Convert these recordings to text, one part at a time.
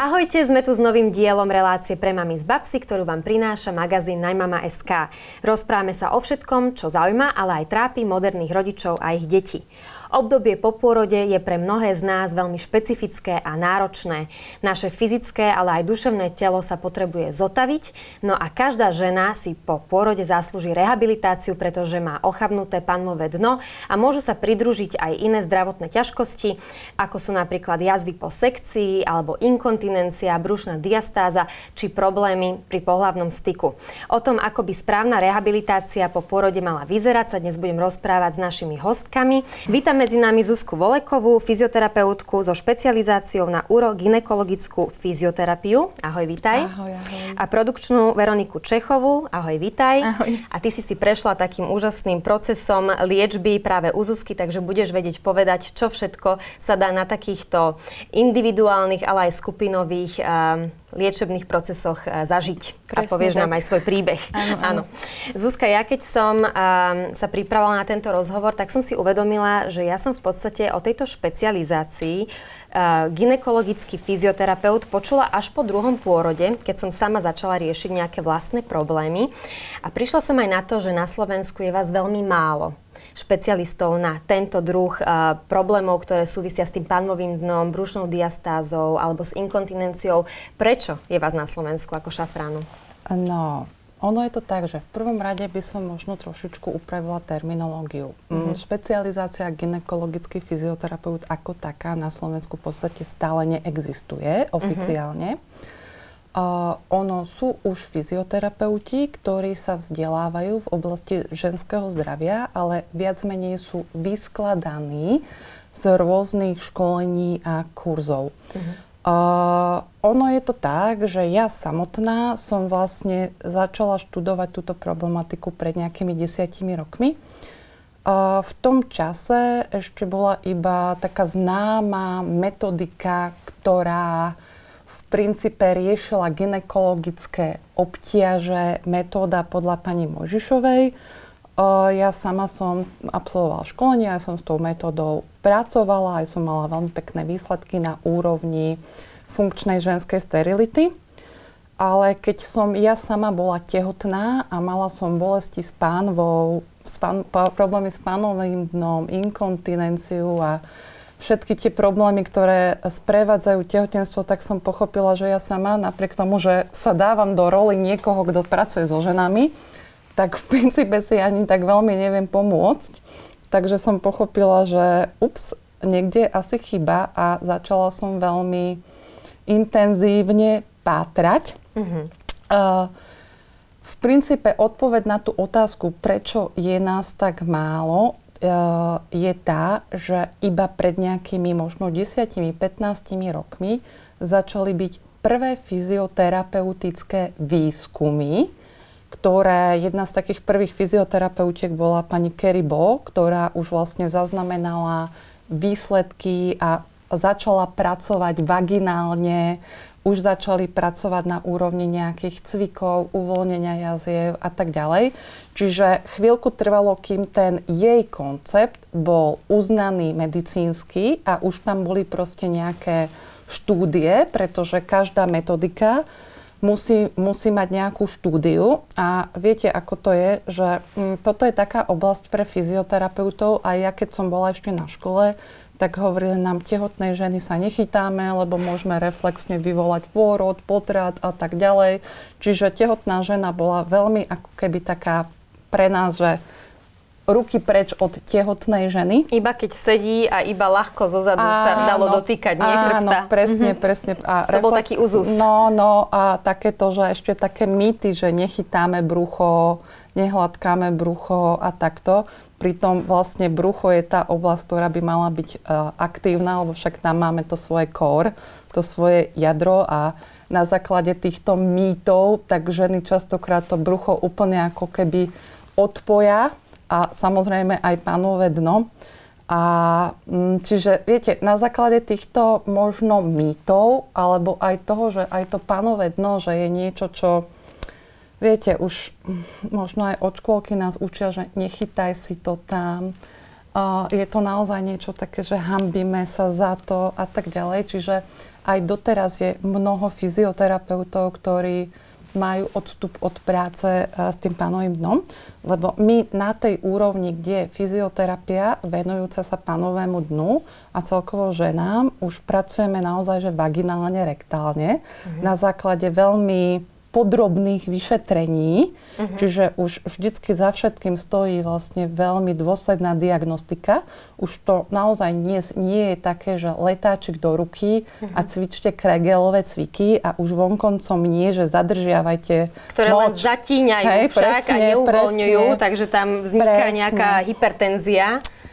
Ahojte, sme tu s novým dielom relácie pre mami z Babsy, ktorú vám prináša magazín Najmama.sk. Rozprávame sa o všetkom, čo zaujíma, ale aj trápi moderných rodičov a ich detí. Obdobie po pôrode je pre mnohé z nás veľmi špecifické a náročné. Naše fyzické, ale aj duševné telo sa potrebuje zotaviť, no a každá žena si po pôrode zaslúži rehabilitáciu, pretože má ochabnuté panvové dno a môžu sa pridružiť aj iné zdravotné ťažkosti, ako sú napríklad jazvy po sekcii alebo inkontinencia, brušná diastáza či problémy pri pohlavnom styku. O tom, ako by správna rehabilitácia po pôrode mala vyzerať, sa dnes budem rozprávať s našimi hostkami. Vítam medzi nami Zuzku Volekovú, fyzioterapeutku so špecializáciou na urogynekologickú fyzioterapiu. Ahoj, vítaj. Ahoj, ahoj. A produkčnú Veroniku Čechovú. Ahoj, vítaj. Ahoj. A ty si si prešla takým úžasným procesom liečby práve u Zuzky, takže budeš vedieť povedať, čo všetko sa dá na takýchto individuálnych, ale aj skupinových um, liečebných procesoch uh, zažiť. Presne a povieš tak. nám aj svoj príbeh. Áno, áno. Zuzka, ja keď som um, sa pripravovala na tento rozhovor, tak som si uvedomila, že ja som v podstate o tejto špecializácii uh, ginekologický fyzioterapeut počula až po druhom pôrode, keď som sama začala riešiť nejaké vlastné problémy. A prišla som aj na to, že na Slovensku je vás veľmi málo špecialistov na tento druh uh, problémov, ktoré súvisia s tým panovým dnom, brušnou diastázou alebo s inkontinenciou. Prečo je vás na Slovensku ako šafránu? No, ono je to tak, že v prvom rade by som možno trošičku upravila terminológiu. Mm-hmm. Špecializácia ginekologický fyzioterapeut ako taká na Slovensku v podstate stále neexistuje oficiálne. Mm-hmm. Uh, ono sú už fyzioterapeuti, ktorí sa vzdelávajú v oblasti ženského zdravia, ale viac menej sú vyskladaní z rôznych školení a kurzov. Uh-huh. Uh, ono je to tak, že ja samotná som vlastne začala študovať túto problematiku pred nejakými desiatimi rokmi. Uh, v tom čase ešte bola iba taká známa metodika, ktorá v princípe riešila ginekologické obtiaže, metóda podľa pani Možišovej. Uh, ja sama som absolvovala školenie, ja som s tou metódou pracovala, aj som mala veľmi pekné výsledky na úrovni funkčnej ženskej sterility. Ale keď som ja sama bola tehotná a mala som bolesti s pánvou, spán, problémy s pánovým dnom, inkontinenciu a všetky tie problémy, ktoré sprevádzajú tehotenstvo, tak som pochopila, že ja sama, napriek tomu, že sa dávam do roli niekoho, kto pracuje so ženami, tak v princípe si ani tak veľmi neviem pomôcť. Takže som pochopila, že ups, niekde asi chyba a začala som veľmi intenzívne pátrať. Mm-hmm. Uh, v princípe odpoveď na tú otázku, prečo je nás tak málo, je tá, že iba pred nejakými možno 10-15 rokmi začali byť prvé fyzioterapeutické výskumy, ktoré jedna z takých prvých fyzioterapeutiek bola pani Kerry Bo, ktorá už vlastne zaznamenala výsledky a začala pracovať vaginálne, už začali pracovať na úrovni nejakých cvikov, uvoľnenia jaziev a tak ďalej. Čiže chvíľku trvalo, kým ten jej koncept bol uznaný medicínsky a už tam boli proste nejaké štúdie, pretože každá metodika musí, musí mať nejakú štúdiu a viete, ako to je, že m, mm, toto je taká oblasť pre fyzioterapeutov a ja keď som bola ešte na škole, tak hovorili nám, tehotnej ženy sa nechytáme, lebo môžeme reflexne vyvolať pôrod, potrat a tak ďalej. Čiže tehotná žena bola veľmi ako keby taká pre nás, že ruky preč od tehotnej ženy. Iba keď sedí a iba ľahko zozadu áno, sa dalo dotýkať, nie Áno, presne, mm-hmm. presne. A to reflex... bol taký uzus. No, no a takéto, že ešte také mýty, že nechytáme brucho, nehladkáme brucho a takto. Pritom vlastne brucho je tá oblasť, ktorá by mala byť uh, aktívna, lebo však tam máme to svoje core, to svoje jadro a na základe týchto mýtov, tak ženy častokrát to brucho úplne ako keby odpoja a samozrejme aj pánové dno. A mm, čiže, viete, na základe týchto možno mýtov, alebo aj toho, že aj to pánové dno, že je niečo, čo, viete, už možno aj od škôlky nás učia, že nechytaj si to tam, je to naozaj niečo také, že hambíme sa za to a tak ďalej. Čiže aj doteraz je mnoho fyzioterapeutov, ktorí majú odstup od práce s tým pánovým dnom, lebo my na tej úrovni, kde je fyzioterapia venujúca sa pánovému dnu a celkovo ženám, už pracujeme naozaj že vaginálne, rektálne, mhm. na základe veľmi podrobných vyšetrení, uh-huh. čiže už vždycky za všetkým stojí vlastne veľmi dôsledná diagnostika. Už to naozaj nie, nie je také, že letáčik do ruky uh-huh. a cvičte kregelové cviky a už vonkoncom nie, že zadržiavajte Ktoré noc. len zatíňajú Hej, však presne, a neuvoľňujú, presne, takže tam vzniká presne. nejaká hypertenzia.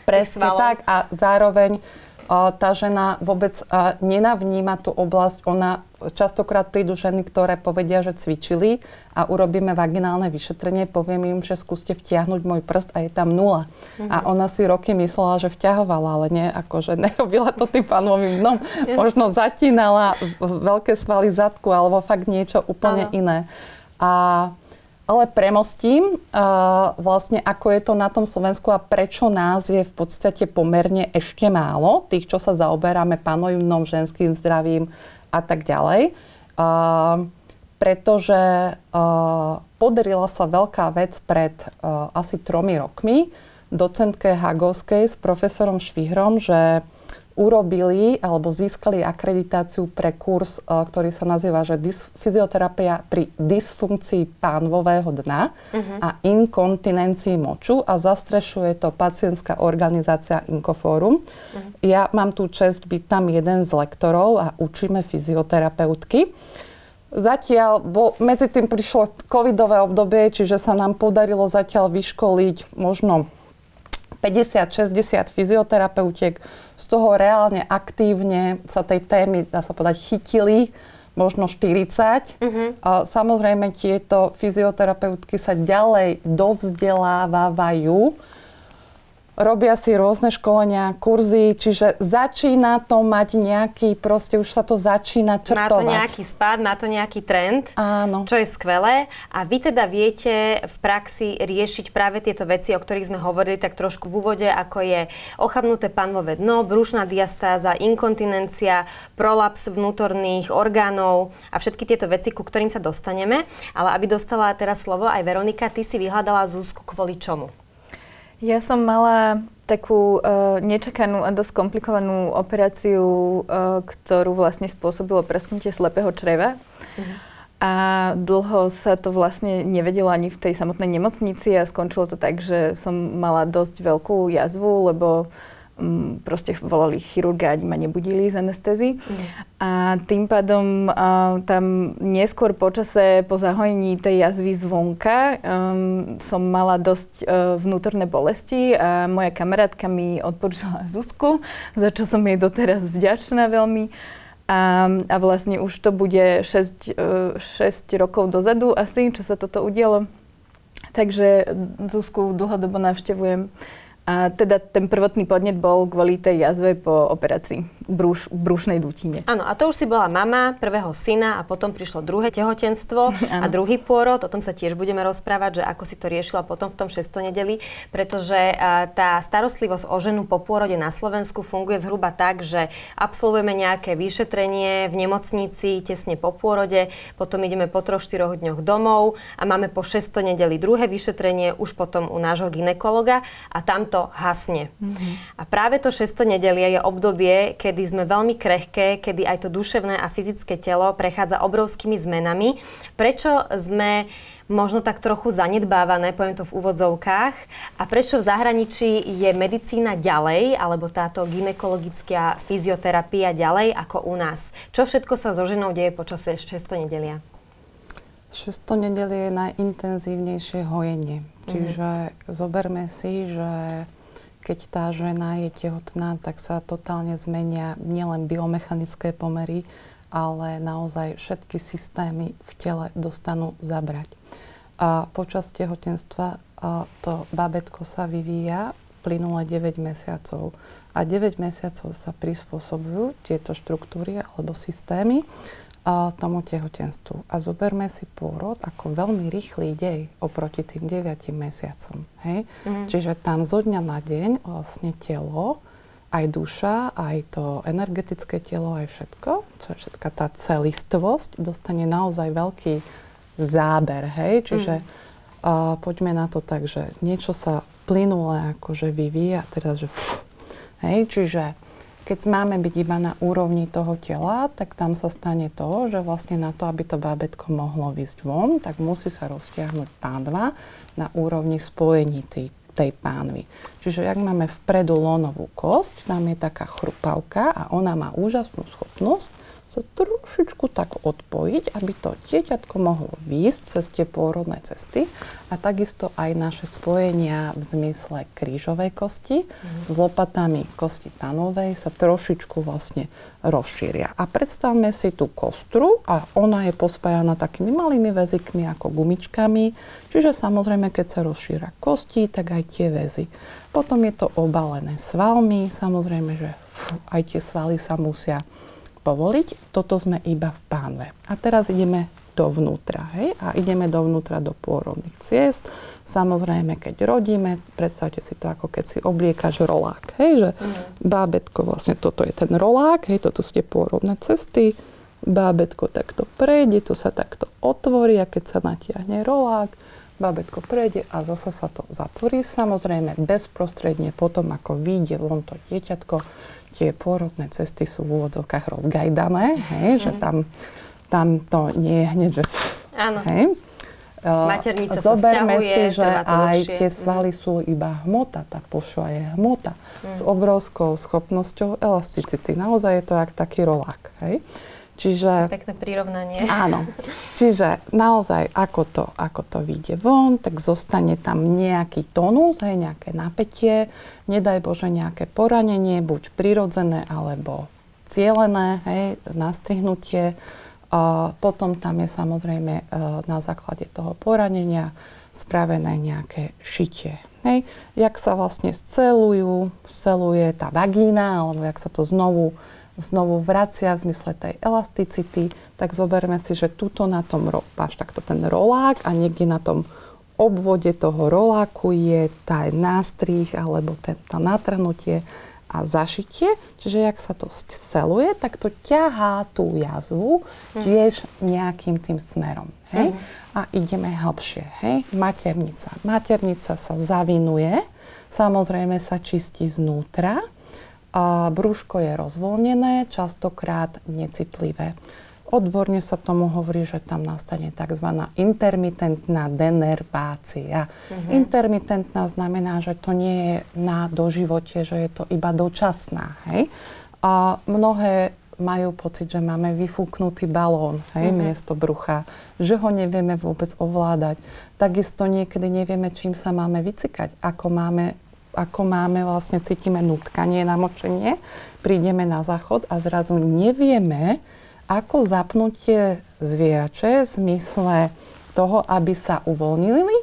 Presne tak a zároveň tá žena vôbec nenavníma tú oblasť. Ona častokrát prídu ženy, ktoré povedia, že cvičili a urobíme vaginálne vyšetrenie, poviem im, že skúste vtiahnuť môj prst a je tam nula. Mm-hmm. A ona si roky myslela, že vťahovala, ale nie, akože nerobila to tým panovým dnom. Možno zatínala veľké svaly zadku alebo fakt niečo úplne ano. iné. A ale premostím uh, vlastne, ako je to na tom Slovensku a prečo nás je v podstate pomerne ešte málo, tých, čo sa zaoberáme panovým ženským zdravím a tak ďalej. Uh, pretože uh, podarila sa veľká vec pred uh, asi tromi rokmi docentke Hagovskej s profesorom Švihrom, že urobili alebo získali akreditáciu pre kurz, e, ktorý sa nazýva že dys- fyzioterapia pri dysfunkcii pánvového dna uh-huh. a inkontinencii moču a zastrešuje to pacientská organizácia Inkoforum. Uh-huh. Ja mám tú čest byť tam jeden z lektorov a učíme fyzioterapeutky. Zatiaľ, bo medzi tým prišlo covidové obdobie, čiže sa nám podarilo zatiaľ vyškoliť možno 50-60 fyzioterapeutiek, z toho reálne aktívne sa tej témy, dá sa povedať, chytili možno 40. Uh-huh. A samozrejme tieto fyzioterapeutky sa ďalej dovzdelávajú robia si rôzne školenia, kurzy, čiže začína to mať nejaký, proste už sa to začína črtovať. Má to nejaký spad, má to nejaký trend, Áno. čo je skvelé. A vy teda viete v praxi riešiť práve tieto veci, o ktorých sme hovorili tak trošku v úvode, ako je ochabnuté panvové dno, brušná diastáza, inkontinencia, prolaps vnútorných orgánov a všetky tieto veci, ku ktorým sa dostaneme. Ale aby dostala teraz slovo aj Veronika, ty si vyhľadala Zuzku kvôli čomu? Ja som mala takú uh, nečakanú a dosť komplikovanú operáciu, uh, ktorú vlastne spôsobilo presknutie slepého čreva. Uh-huh. A dlho sa to vlastne nevedelo ani v tej samotnej nemocnici a skončilo to tak, že som mala dosť veľkú jazvu, lebo um, proste volali chirurga, ani ma nebudili z anestézy. Mm. A tým pádom uh, tam neskôr počase po zahojení tej jazvy zvonka um, som mala dosť uh, vnútorné bolesti a moja kamarátka mi odporúčala Zuzku, za čo som jej doteraz vďačná veľmi. A, a vlastne už to bude 6, uh, 6 rokov dozadu asi, čo sa toto udialo. Takže Zuzku dlhodobo navštevujem. A teda ten prvotný podnet bol kvôli tej jazve po operácii brúš, brúšnej dutine. Áno, a to už si bola mama prvého syna a potom prišlo druhé tehotenstvo a druhý pôrod. O tom sa tiež budeme rozprávať, že ako si to riešila potom v tom šestonedeli, pretože tá starostlivosť o ženu po pôrode na Slovensku funguje zhruba tak, že absolvujeme nejaké vyšetrenie v nemocnici tesne po pôrode, potom ideme po 3-4 dňoch domov a máme po šestonedeli druhé vyšetrenie už potom u nášho ginekologa a tamto to hasne. Mm-hmm. A práve to 6. nedelie je obdobie, kedy sme veľmi krehké, kedy aj to duševné a fyzické telo prechádza obrovskými zmenami. Prečo sme možno tak trochu zanedbávané, poviem to v úvodzovkách, a prečo v zahraničí je medicína ďalej, alebo táto ginekologická fyzioterapia ďalej ako u nás? Čo všetko sa so ženou deje počas 6. nedelia? 6. nedelie je najintenzívnejšie hojenie. Čiže mm-hmm. zoberme si, že keď tá žena je tehotná, tak sa totálne zmenia nielen biomechanické pomery, ale naozaj všetky systémy v tele dostanú zabrať. A počas tehotenstva a to babetko sa vyvíja plynule 9 mesiacov. A 9 mesiacov sa prispôsobujú tieto štruktúry alebo systémy tomu tehotenstvu. A zoberme si pôrod ako veľmi rýchly dej oproti tým 9 mesiacom. Hej? Mm. Čiže tam zo dňa na deň vlastne telo, aj duša, aj to energetické telo, aj všetko, čo je všetka tá celistvosť, dostane naozaj veľký záber. Hej? Čiže mm. uh, poďme na to tak, že niečo sa plynule akože vyvíja, teraz, že pff, hej, čiže keď máme byť iba na úrovni toho tela, tak tam sa stane to, že vlastne na to, aby to bábetko mohlo vysť von, tak musí sa roztiahnuť pánva na úrovni spojení tej, tej pánvy. Čiže ak máme vpredu lonovú kosť, tam je taká chrupavka a ona má úžasnú schopnosť sa trošičku tak odpojiť, aby to dieťatko mohlo výjsť cez tie pôrodné cesty a takisto aj naše spojenia v zmysle krížovej kosti mm. s lopatami kosti panovej sa trošičku vlastne rozšíria. A predstavme si tú kostru a ona je pospájana takými malými väzikmi ako gumičkami, čiže samozrejme, keď sa rozšíra kosti, tak aj tie väzy. Potom je to obalené svalmi, samozrejme, že fú, aj tie svaly sa musia povoliť, toto sme iba v pánve. A teraz ideme dovnútra, hej? A ideme dovnútra do pôrodných ciest. Samozrejme, keď rodíme, predstavte si to ako keď si obliekaš rolák, hej? Že mm. bábetko, vlastne toto je ten rolák, hej? Toto sú tie pôrodné cesty. Bábetko takto prejde, tu sa takto otvorí a keď sa natiahne rolák, bábetko prejde a zase sa to zatvorí. Samozrejme, bezprostredne potom, ako vyjde von to dieťatko, tie pôrodné cesty sú v úvodzovkách rozgajdané, hej, mm. že mhm. tam, tam to nie je hneď, že... Áno. Hej. Maternica Zoberme sa si, že aj dlhšie. tie svaly mm. sú iba hmota, tá pošva je hmota mm. s obrovskou schopnosťou elasticity. Naozaj je to jak taký rolák. Hej. Čiže, Pekné prirovnanie. Áno. Čiže naozaj, ako to, ako to vyjde von, tak zostane tam nejaký tonus, hej, nejaké napätie, nedaj Bože nejaké poranenie, buď prirodzené alebo cielené, hej, nastrihnutie. A potom tam je samozrejme e, na základe toho poranenia spravené nejaké šitie. Hej. Jak sa vlastne scelujú, sceluje tá vagína, alebo jak sa to znovu znovu vracia v zmysle tej elasticity, tak zoberme si, že tuto na tom máš takto ten rolák a niekde na tom obvode toho roláku je tá nástrih alebo ten, tá natrhnutie a zašitie. Čiže jak sa to sceluje, tak to ťahá tú jazvu mm. tiež nejakým tým smerom. Hej? Mm. A ideme hlbšie. Hej? Maternica. Maternica sa zavinuje, samozrejme sa čistí znútra a brúško je rozvoľnené, častokrát necitlivé. Odborne sa tomu hovorí, že tam nastane tzv. intermitentná denervácia. Uh-huh. Intermitentná znamená, že to nie je na doživote, že je to iba dočasná. Hej? A mnohé majú pocit, že máme vyfúknutý balón hej, uh-huh. miesto brucha, že ho nevieme vôbec ovládať. Takisto niekedy nevieme, čím sa máme vycikať, ako máme ako máme, vlastne cítime nutkanie, namočenie, prídeme na záchod a zrazu nevieme, ako zapnutie zvierače v zmysle toho, aby sa uvoľnili,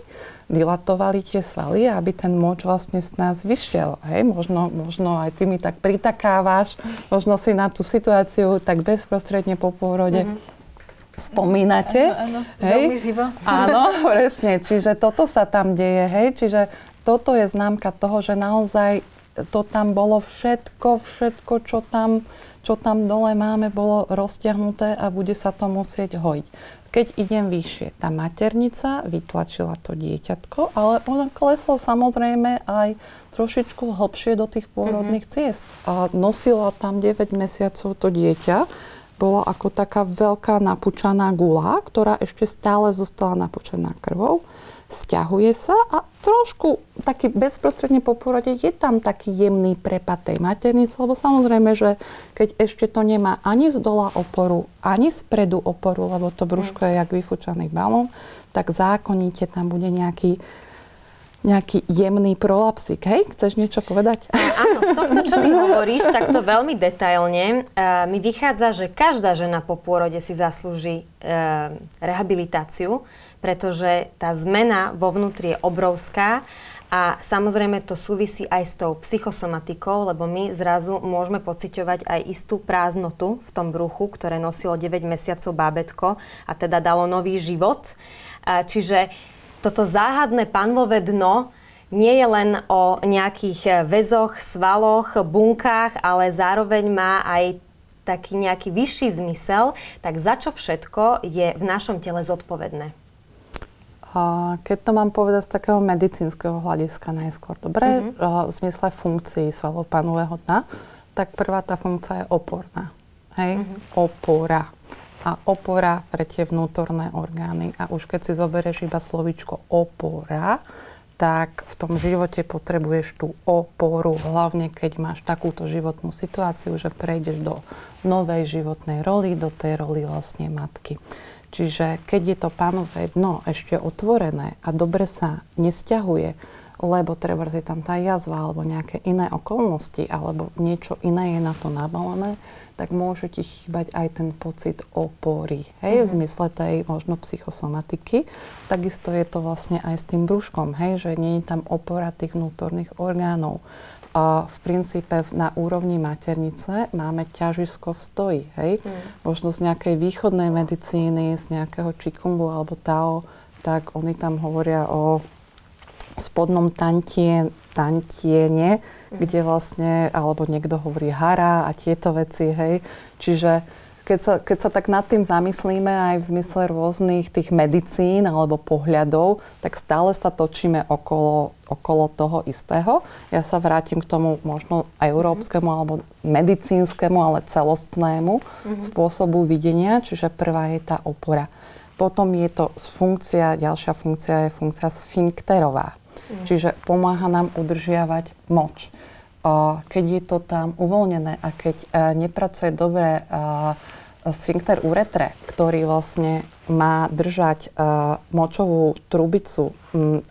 dilatovali tie svaly aby ten moč vlastne z nás vyšiel. Hej, možno, možno aj ty mi tak pritakávaš, možno si na tú situáciu tak bezprostredne po pôrode mm-hmm. spomínate. Áno, áno, hej? veľmi živo. Áno, presne. Čiže toto sa tam deje, hej. Čiže toto je známka toho, že naozaj to tam bolo všetko, všetko, čo tam, čo tam dole máme, bolo roztiahnuté a bude sa to musieť hojiť. Keď idem vyššie, tá maternica vytlačila to dieťatko, ale ona klesla samozrejme aj trošičku hlbšie do tých pôrodných mm-hmm. ciest. A nosila tam 9 mesiacov to dieťa, bola ako taká veľká napučaná gula, ktorá ešte stále zostala napučená krvou stiahuje sa a trošku taký bezprostredne po porode je tam taký jemný prepad tej maternice, lebo samozrejme, že keď ešte to nemá ani z dola oporu, ani spredu oporu, lebo to brúško je jak vyfúčaný balón, tak zákonite tam bude nejaký nejaký jemný prolapsik, hej? Chceš niečo povedať? Áno, z tohto, čo mi hovoríš, takto veľmi detailne, uh, mi vychádza, že každá žena po pôrode si zaslúži uh, rehabilitáciu, pretože tá zmena vo vnútri je obrovská A samozrejme to súvisí aj s tou psychosomatikou, lebo my zrazu môžeme pociťovať aj istú prázdnotu v tom bruchu, ktoré nosilo 9 mesiacov bábetko a teda dalo nový život. Čiže toto záhadné panvové dno nie je len o nejakých väzoch, svaloch, bunkách, ale zároveň má aj taký nejaký vyšší zmysel, tak za čo všetko je v našom tele zodpovedné? Keď to mám povedať z takého medicínskeho hľadiska najskôr, dobre, mm-hmm. v zmysle funkcií svalov panového dna, tak prvá tá funkcia je oporná. Hej? Mm-hmm. Opora. A opora pre tie vnútorné orgány. A už keď si zoberieš iba slovičko opora, tak v tom živote potrebuješ tú oporu, hlavne keď máš takúto životnú situáciu, že prejdeš do novej životnej roli, do tej roli vlastne matky. Čiže keď je to pánové dno ešte otvorené a dobre sa nesťahuje, lebo treba je tam tá jazva alebo nejaké iné okolnosti alebo niečo iné je na to nabalené, tak môže ti chýbať aj ten pocit opory. Hej, mm-hmm. v zmysle tej možno psychosomatiky. Takisto je to vlastne aj s tým brúškom, hej, že nie je tam opora tých vnútorných orgánov v princípe na úrovni maternice máme ťažisko v stoji, hej? Mm. Možno z nejakej východnej medicíny, z nejakého čikungu alebo tao, tak oni tam hovoria o spodnom tantie, tantiene, mm. kde vlastne, alebo niekto hovorí hara a tieto veci, hej? Čiže keď sa, keď sa tak nad tým zamyslíme aj v zmysle rôznych tých medicín alebo pohľadov, tak stále sa točíme okolo, okolo toho istého. Ja sa vrátim k tomu možno európskemu mm-hmm. alebo medicínskemu, ale celostnému mm-hmm. spôsobu videnia, čiže prvá je tá opora. Potom je to funkcia, ďalšia funkcia je funkcia sfinkterová. Mm. Čiže pomáha nám udržiavať moč keď je to tam uvoľnené a keď e, nepracuje dobre e, sfinkter uretre, ktorý vlastne má držať e, močovú trubicu,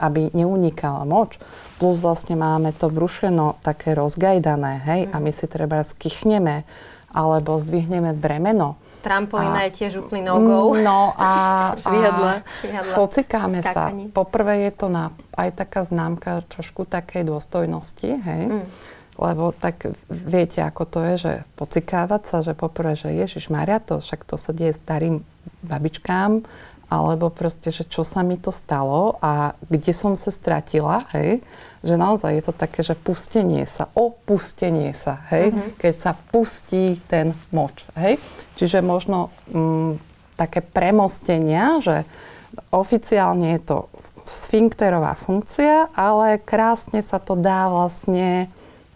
aby neunikala moč, plus vlastne máme to brušeno také rozgajdané, hej, mm. a my si treba skichneme alebo zdvihneme bremeno, Trampolína a, je tiež úplný no-go. No a, a pocikáme sa. Poprvé je to na, aj taká známka trošku takej dôstojnosti, hej. Mm lebo tak viete, ako to je, že pocikávať sa, že poprvé, že Ježiš Maria, to však to sa deje starým babičkám, alebo proste, že čo sa mi to stalo a kde som sa stratila, hej, že naozaj je to také, že pustenie sa, opustenie sa, hej, mm-hmm. keď sa pustí ten moč, hej. Čiže možno mm, také premostenia, že oficiálne je to sfinkterová funkcia, ale krásne sa to dá vlastne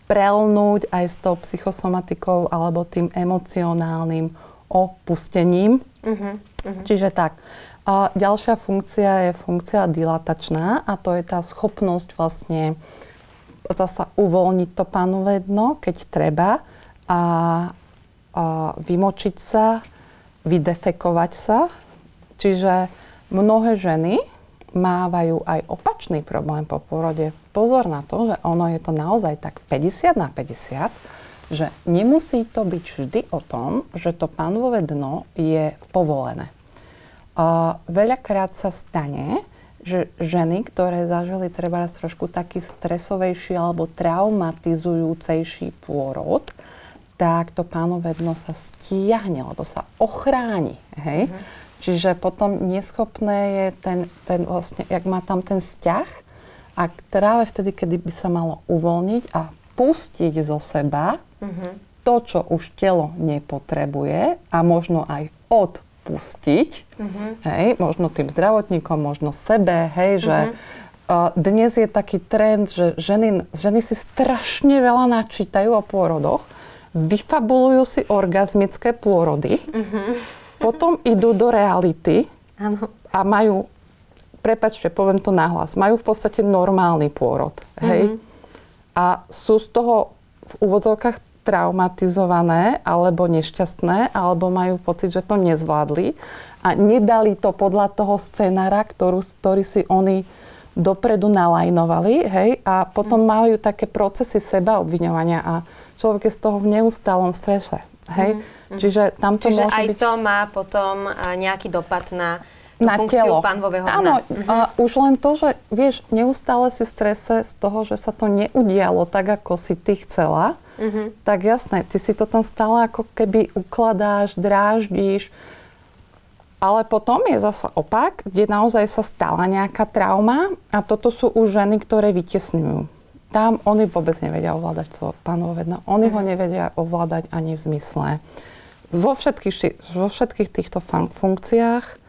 prelnúť aj s tou psychosomatikou alebo tým emocionálnym opustením. Uh-huh, uh-huh. Čiže tak. A ďalšia funkcia je funkcia dilatačná a to je tá schopnosť vlastne zasa uvoľniť to pánové dno, keď treba a, a vymočiť sa, vydefekovať sa. Čiže mnohé ženy mávajú aj opačný problém po porode. Pozor na to, že ono je to naozaj tak 50 na 50, že nemusí to byť vždy o tom, že to pánové dno je povolené. Uh, veľakrát sa stane, že ženy, ktoré zažili treba trošku taký stresovejší alebo traumatizujúcejší pôrod, tak to pánové dno sa stiahne, alebo sa ochráni. Hej? Mm-hmm. Čiže potom neschopné je ten, ten vlastne, jak má tam ten vzťah a práve vtedy, kedy by sa malo uvoľniť a pustiť zo seba mm-hmm. to, čo už telo nepotrebuje a možno aj odpustiť, mm-hmm. hej, možno tým zdravotníkom, možno sebe, hej, že mm-hmm. uh, dnes je taký trend, že ženy, ženy si strašne veľa načítajú o pôrodoch, vyfabulujú si orgazmické pôrody, mm-hmm potom idú do reality ano. a majú, prepačte, poviem to nahlas, majú v podstate normálny pôrod. Hej? Mm-hmm. A sú z toho v úvodzovkách traumatizované alebo nešťastné, alebo majú pocit, že to nezvládli a nedali to podľa toho scenára, ktorú, ktorý si oni dopredu nalajnovali, hej, a potom mm. majú také procesy seba obviňovania a človek je z toho v neustálom strese. Hej? Mm-hmm. Čiže tam to Čiže môže aj byť... to má potom nejaký dopad na na telo. pánvového. Áno, Mhm. a už len to, že vieš, neustále si v strese z toho, že sa to neudialo tak, ako si ty chcela, Mhm. tak jasné, ty si to tam stále ako keby ukladáš, dráždíš, ale potom je zase opak, kde naozaj sa stala nejaká trauma a toto sú už ženy, ktoré vytesňujú. Tam oni vôbec nevedia ovládať to pánové dno. Oni ho nevedia ovládať ani v zmysle. Vo všetkých, vo všetkých týchto fun- funkciách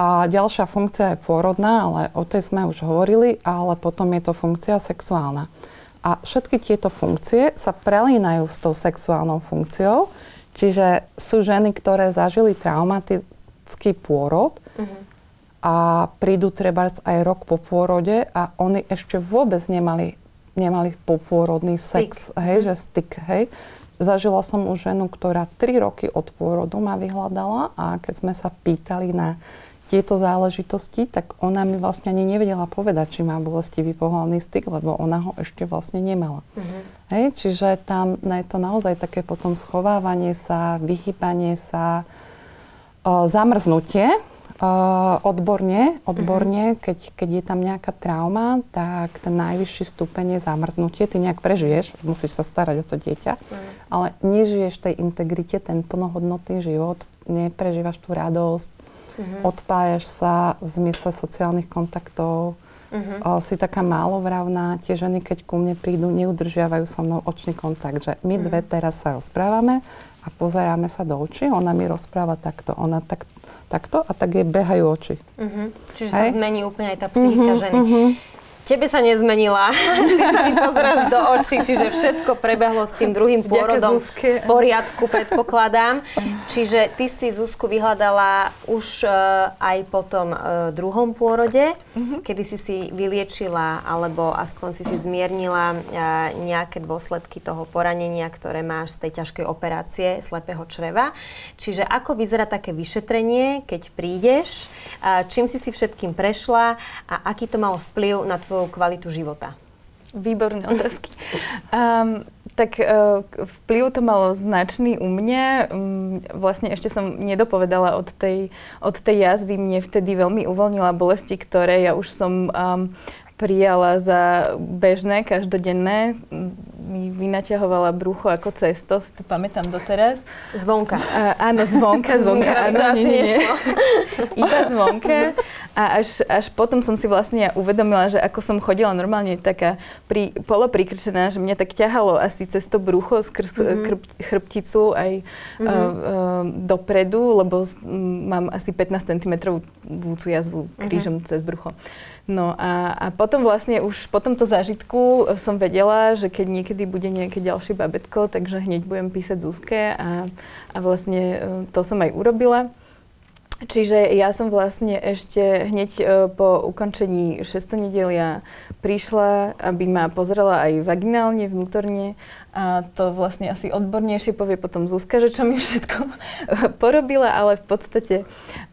a ďalšia funkcia je pôrodná, ale o tej sme už hovorili, ale potom je to funkcia sexuálna. A všetky tieto funkcie sa prelínajú s tou sexuálnou funkciou, čiže sú ženy, ktoré zažili traumatický pôrod a prídu treba aj rok po pôrode a oni ešte vôbec nemali, nemali popôrodný sex, hej, že styk, hej. Zažila som už ženu, ktorá 3 roky od pôrodu ma vyhľadala a keď sme sa pýtali na tieto záležitosti, tak ona mi vlastne ani nevedela povedať, či má bolestivý pohľavný styk, lebo ona ho ešte vlastne nemala. Hej, čiže tam je to naozaj také potom schovávanie sa, vyhýbanie sa, o, zamrznutie, o, odborne, odborne. Keď, keď je tam nejaká trauma, tak ten najvyšší stupeň je zamrznutie. Ty nejak prežiješ, musíš sa starať o to dieťa, ale nežiješ tej integrite, ten plnohodnotný život, neprežívaš tú radosť, odpájaš sa v zmysle sociálnych kontaktov, o, si taká málovravná. Tie ženy, keď ku mne prídu, neudržiavajú so mnou očný kontakt. Že my dve teraz sa rozprávame a pozeráme sa do očí. Ona mi rozpráva takto, ona tak, takto a tak jej behajú oči. Mhm. Čiže Hej. sa zmení úplne aj tá psychika ženy. Tebe sa nezmenila. Ty sa mi pozeráš do očí, čiže všetko prebehlo s tým druhým pôrodom v poriadku, predpokladám. Čiže ty si Zuzku vyhľadala už e, aj po tom e, druhom pôrode, kedy si si vyliečila, alebo aspoň si si zmiernila e, nejaké dôsledky toho poranenia, ktoré máš z tej ťažkej operácie slepého čreva. Čiže ako vyzerá také vyšetrenie, keď prídeš, čím si si všetkým prešla a aký to malo vplyv na tvoju kvalitu života? Výborné otázky. Um, tak uh, vplyv to malo značný u mňa. Um, vlastne ešte som nedopovedala od tej, od tej jazvy. Mne vtedy veľmi uvoľnila bolesti, ktoré ja už som um, prijala za bežné, každodenné. M, Mi vynaťahovala brucho ako cesto, si to pamätám doteraz. Zvonka. A, áno, zvonka, zvonka. Zvonka áno, nie, nie, nie. Iba zvonka. A až, až potom som si vlastne ja uvedomila, že ako som chodila normálne taká pri, poloprikrčená, že mňa tak ťahalo asi cez to brucho skrz mm-hmm. krp, chrbticu aj mm-hmm. uh, uh, dopredu, lebo mám asi 15 cm jazvu krížom mm-hmm. cez brucho. No a, a potom vlastne už po tomto zážitku som vedela, že keď niekedy bude nejaké ďalšie babetko, takže hneď budem písať Zuzke a, a vlastne e, to som aj urobila. Čiže ja som vlastne ešte hneď e, po ukončení 6. nedelia prišla, aby ma pozrela aj vaginálne, vnútorne. A to vlastne asi odbornejšie povie potom Zuzka, že čo mi všetko porobila, ale v podstate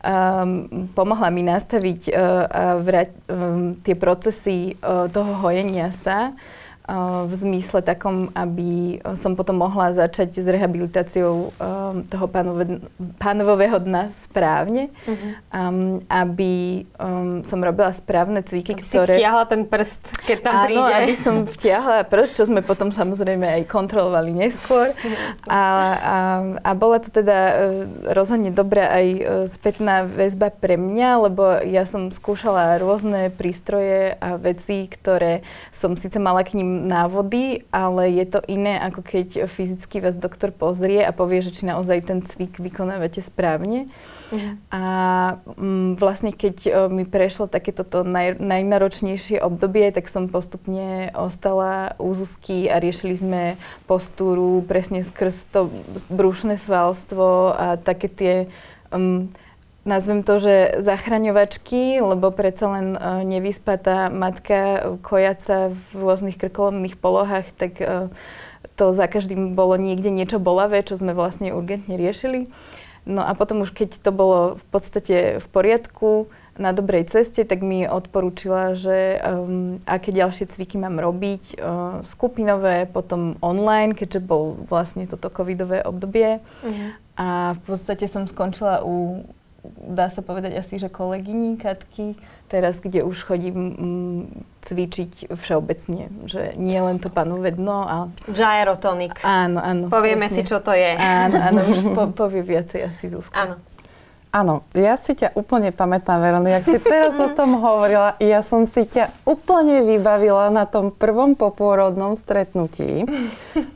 um, pomohla mi nastaviť uh, a vrať, um, tie procesy uh, toho hojenia sa v zmysle takom, aby som potom mohla začať s rehabilitáciou um, toho pánove, pánovového dna správne, um, aby um, som robila správne cviky, Aby si ktoré... vtiahla ten prst, keď tam Áno, príde. aby som vtiahla prst, čo sme potom samozrejme aj kontrolovali neskôr. A, a, a bola to teda e, rozhodne dobrá aj e, spätná väzba pre mňa, lebo ja som skúšala rôzne prístroje a veci, ktoré som síce mala k ním návody, ale je to iné, ako keď fyzicky vás doktor pozrie a povie, že či naozaj ten cvik vykonávate správne. A mm, vlastne keď e, mi prešlo takéto to naj, najnáročnejšie obdobie, tak som postupne ostala u Zuzky a riešili sme postúru presne skrz to brušné svalstvo a také tie um, nazvem to, že zachraňovačky, lebo predsa len uh, nevyspatá matka kojaca v rôznych krkolomných polohách, tak uh, to za každým bolo niekde niečo bolavé, čo sme vlastne urgentne riešili. No a potom už keď to bolo v podstate v poriadku, na dobrej ceste, tak mi odporúčila, že um, aké ďalšie cviky mám robiť, uh, skupinové, potom online, keďže bol vlastne toto covidové obdobie. Mhm. A v podstate som skončila u dá sa povedať asi, že kolegyní Katky, teraz, kde už chodím mm, cvičiť všeobecne, že nie len to panové dno a... Gyrotonik. Áno, áno. Povieme presne. si, čo to je. Áno, áno, už po, povie viacej asi Zuzka. Áno. Áno, ja si ťa úplne pamätám, Verony, ak si teraz o tom hovorila, ja som si ťa úplne vybavila na tom prvom popôrodnom stretnutí,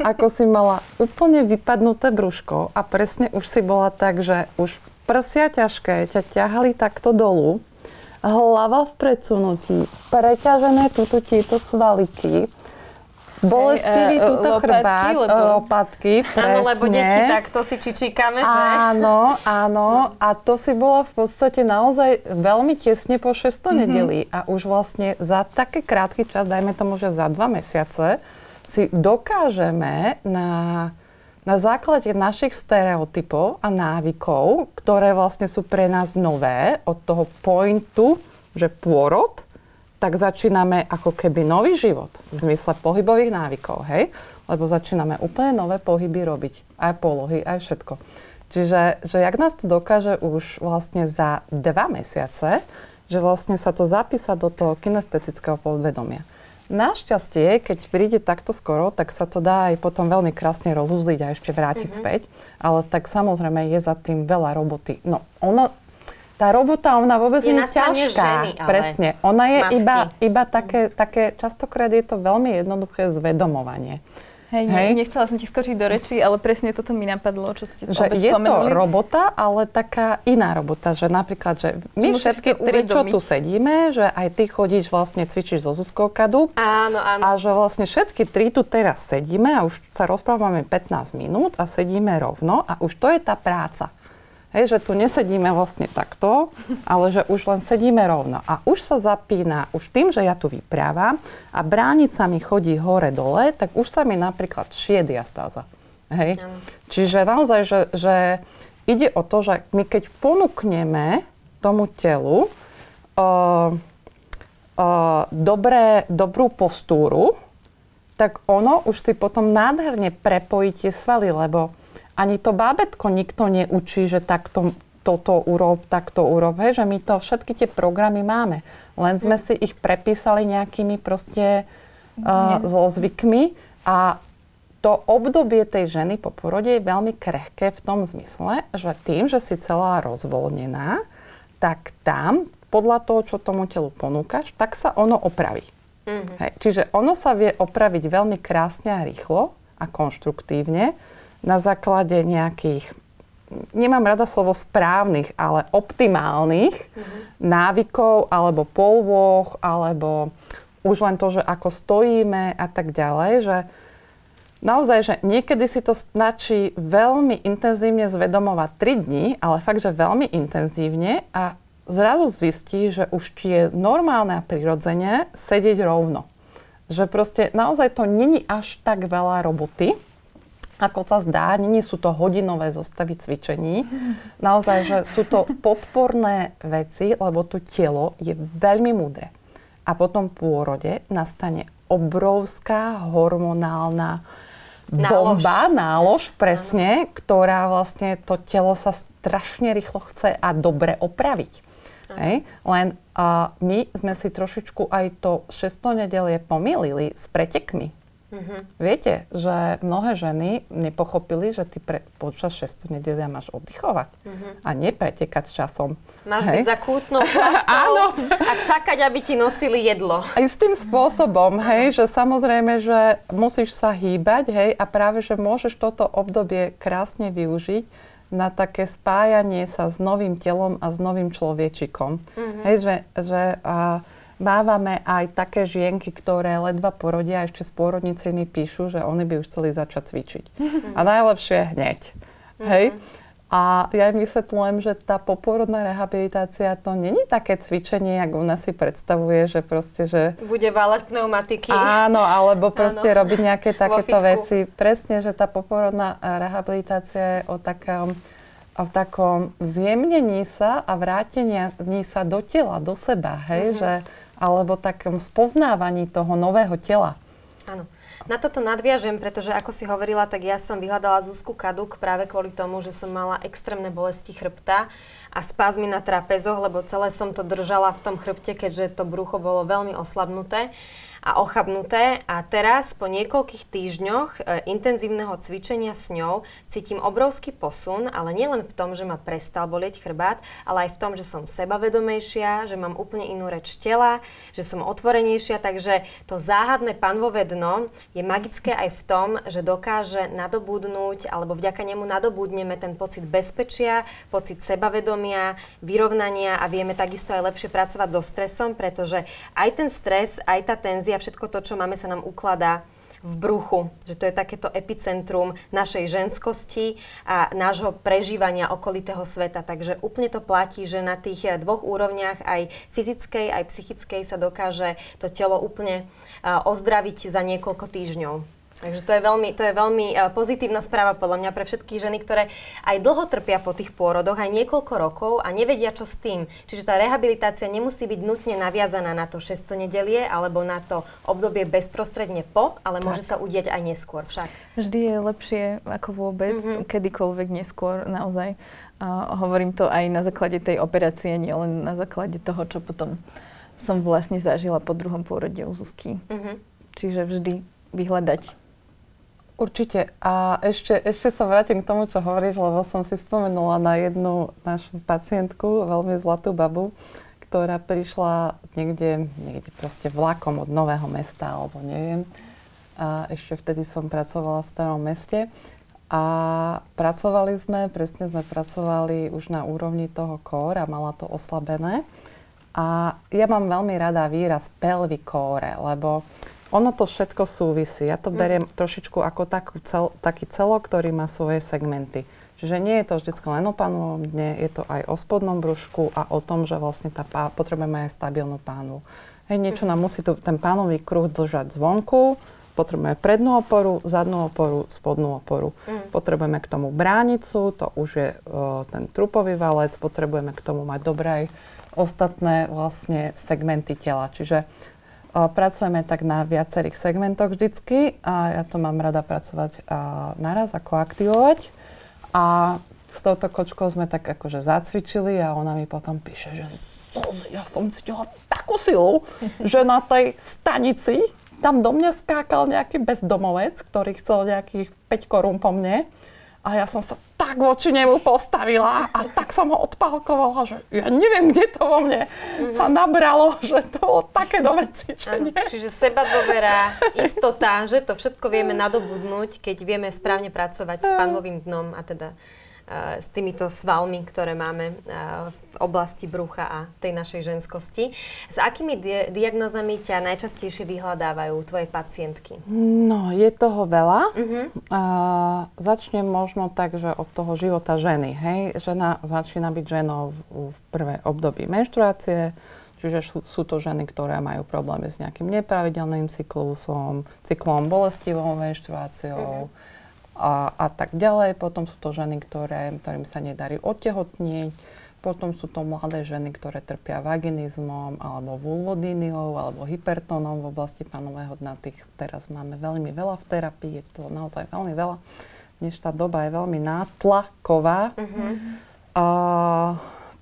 ako si mala úplne vypadnuté brúško a presne už si bola tak, že už prsia ťažké ťa ťahali takto dolu, hlava v predsunutí, preťažené tuto títo svaliky, bolestivý Hej, e, túto lopatky, chrbát, lebo- e, lopatky, presne. Áno, lebo deti takto si čičíkame, že? Áno, áno. A to si bola v podstate naozaj veľmi tesne po 600 mm-hmm. nedeli. A už vlastne za taký krátky čas, dajme tomu, že za dva mesiace, si dokážeme na, na základe našich stereotypov a návykov, ktoré vlastne sú pre nás nové, od toho pointu, že pôrod, tak začíname ako keby nový život v zmysle pohybových návykov, hej? Lebo začíname úplne nové pohyby robiť. Aj polohy, aj všetko. Čiže, že jak nás to dokáže už vlastne za dva mesiace, že vlastne sa to zapísa do toho kinestetického podvedomia. Našťastie, keď príde takto skoro, tak sa to dá aj potom veľmi krásne rozuzliť a ešte vrátiť mm-hmm. späť. Ale tak samozrejme je za tým veľa roboty. No, ono, tá robota, ona vôbec Je nie je ťažká. ženy, ale Presne. Ona je matky. iba, iba také, také, častokrát je to veľmi jednoduché zvedomovanie. Hej, Hej. ne, nechcela som ti skočiť do reči, ale presne toto mi napadlo, čo ste Že obe je to spomenuli. robota, ale taká iná robota, že napríklad, že my Musíš všetky to tri, čo tu sedíme, že aj ty chodíš vlastne, cvičíš so Zuzkou Kadu, Áno, áno. a že vlastne všetky tri tu teraz sedíme a už sa rozprávame 15 minút a sedíme rovno a už to je tá práca. Hej, že tu nesedíme vlastne takto, ale že už len sedíme rovno. A už sa zapína, už tým, že ja tu vyprávam a bránica mi chodí hore-dole, tak už sa mi napríklad šie diastáza. Hej? Áno. Čiže naozaj, že, že ide o to, že my keď ponúkneme tomu telu uh, uh, dobré, dobrú postúru, tak ono už si potom nádherne prepojí tie svaly, lebo ani to bábetko nikto neučí, že takto toto urob, takto urob, hej, že my to všetky tie programy máme. Len sme si ich prepísali nejakými proste uh, so zvykmi a to obdobie tej ženy po porode je veľmi krehké v tom zmysle, že tým, že si celá rozvoľnená, tak tam, podľa toho, čo tomu telu ponúkaš, tak sa ono opraví. Mhm. Hej. Čiže ono sa vie opraviť veľmi krásne a rýchlo a konštruktívne na základe nejakých, nemám rada slovo správnych, ale optimálnych návykov alebo polôch, alebo už len to, že ako stojíme a tak ďalej, že naozaj, že niekedy si to stačí veľmi intenzívne zvedomovať 3 dní, ale fakt, že veľmi intenzívne a zrazu zistí, že už ti je normálne a prirodzene sedieť rovno. Že proste naozaj to není až tak veľa roboty, ako sa zdá, není sú to hodinové zostavy cvičení. Naozaj, že sú to podporné veci, lebo to telo je veľmi múdre. A potom pôrode nastane obrovská hormonálna Nálož. bomba, nálož, presne, ktorá vlastne to telo sa strašne rýchlo chce a dobre opraviť. Hej? Len a my sme si trošičku aj to 600 nedelie pomýlili s pretekmi. Viete, že mnohé ženy nepochopili, že ty pre, počas 600 nedelia máš oddychovať a nepretekať časom. Máš Hej? byť za kútnou Áno. a čakať, aby ti nosili jedlo. Aj s tým spôsobom, hej, že samozrejme, že musíš sa hýbať, hej, a práve, že môžeš toto obdobie krásne využiť na také spájanie sa s novým telom a s novým človečikom. Hej, že, že a, mávame aj také žienky, ktoré ledva porodia a ešte s pôrodnicou mi píšu, že oni by už chceli začať cvičiť. A najlepšie hneď. Hej? A ja im vysvetľujem, že tá poporodná rehabilitácia to není také cvičenie, ako u nás si predstavuje, že proste, že Bude váľať pneumatiky. Áno, alebo proste Áno. robiť nejaké takéto veci. Presne, že tá poporodná eh, rehabilitácia je o takom, o takom zjemnení sa a vrátení sa do tela, do seba, hej, Mhm. že, alebo takom spoznávaní toho nového tela. Áno. Na toto nadviažem, pretože ako si hovorila, tak ja som vyhľadala Zuzku Kaduk práve kvôli tomu, že som mala extrémne bolesti chrbta a spázmy na trapezoch, lebo celé som to držala v tom chrbte, keďže to brucho bolo veľmi oslabnuté a ochabnuté. A teraz po niekoľkých týždňoch e, intenzívneho cvičenia s ňou cítim obrovský posun, ale nielen v tom, že ma prestal bolieť chrbát, ale aj v tom, že som sebavedomejšia, že mám úplne inú reč tela, že som otvorenejšia, takže to záhadné panvové dno je magické aj v tom, že dokáže nadobudnúť, alebo vďaka nemu nadobudneme ten pocit bezpečia, pocit sebavedomia, vyrovnania a vieme takisto aj lepšie pracovať so stresom, pretože aj ten stres, aj tá tenzia a všetko to, čo máme, sa nám ukladá v bruchu, že to je takéto epicentrum našej ženskosti a nášho prežívania okolitého sveta. Takže úplne to platí, že na tých dvoch úrovniach, aj fyzickej, aj psychickej, sa dokáže to telo úplne ozdraviť za niekoľko týždňov. Takže to je veľmi, to je veľmi uh, pozitívna správa podľa mňa pre všetky ženy, ktoré aj dlho trpia po tých pôrodoch, aj niekoľko rokov a nevedia, čo s tým. Čiže tá rehabilitácia nemusí byť nutne naviazaná na to 600 nedelie alebo na to obdobie bezprostredne po, ale tak. môže sa udieť aj neskôr však. Vždy je lepšie ako vôbec, mm-hmm. kedykoľvek neskôr naozaj. Uh, hovorím to aj na základe tej operácie, nielen na základe toho, čo potom som vlastne zažila po druhom pôrode u Zuzky. Mm-hmm. Čiže vždy vyhľadať Určite. A ešte, ešte sa vrátim k tomu, čo hovoríš, lebo som si spomenula na jednu našu pacientku, veľmi zlatú babu, ktorá prišla niekde, niekde proste vlakom od Nového mesta, alebo neviem. A ešte vtedy som pracovala v starom meste. A pracovali sme, presne sme pracovali už na úrovni toho kór a mala to oslabené. A ja mám veľmi rada výraz pelvi kóre, lebo ono to všetko súvisí. Ja to mm. beriem mm. trošičku ako takú cel, taký celok, ktorý má svoje segmenty. Čiže nie je to vždy len o pánovom dne, je to aj o spodnom brúšku a o tom, že vlastne tá pá, potrebujeme aj stabilnú pánu. Hej, niečo mm. nám musí tu, ten pánový kruh držať zvonku, potrebujeme prednú oporu, zadnú oporu, spodnú oporu. Mm. Potrebujeme k tomu bránicu, to už je uh, ten trupový valec, potrebujeme k tomu mať dobré aj ostatné vlastne segmenty tela. Čiže Pracujeme tak na viacerých segmentoch vždycky a ja to mám rada pracovať naraz, ako aktivovať. A s touto kočkou sme tak akože zacvičili a ona mi potom píše, že ja som cítila takú silu, že na tej stanici tam do mňa skákal nejaký bezdomovec, ktorý chcel nejakých 5 korún po mne. A ja som sa tak voči nemu postavila a tak som ho odpálkovala, že ja neviem, kde to vo mne mm-hmm. sa nabralo, že to bolo také dobré cvičenie. Ano, čiže seba dôvera, istota, že to všetko vieme nadobudnúť, keď vieme správne pracovať s panovým dnom a teda s týmito svalmi, ktoré máme v oblasti brucha a tej našej ženskosti. S akými di- diagnozami ťa najčastejšie vyhľadávajú tvoje pacientky? No, je toho veľa. Uh-huh. A, začnem možno tak, že od toho života ženy. Hej? Žena začína byť ženou v, v prvé období menštruácie, Čiže sú to ženy, ktoré majú problémy s nejakým nepravidelným cyklusom, cyklom bolestivou menštruáciou, uh-huh a, a tak ďalej. Potom sú to ženy, ktoré, ktorým sa nedarí otehotnieť. Potom sú to mladé ženy, ktoré trpia vaginizmom alebo vulvodíniou alebo hypertónom v oblasti panového dna. Tých teraz máme veľmi veľa v terapii, je to naozaj veľmi veľa. Dnes tá doba je veľmi nátlaková. Mm-hmm. A,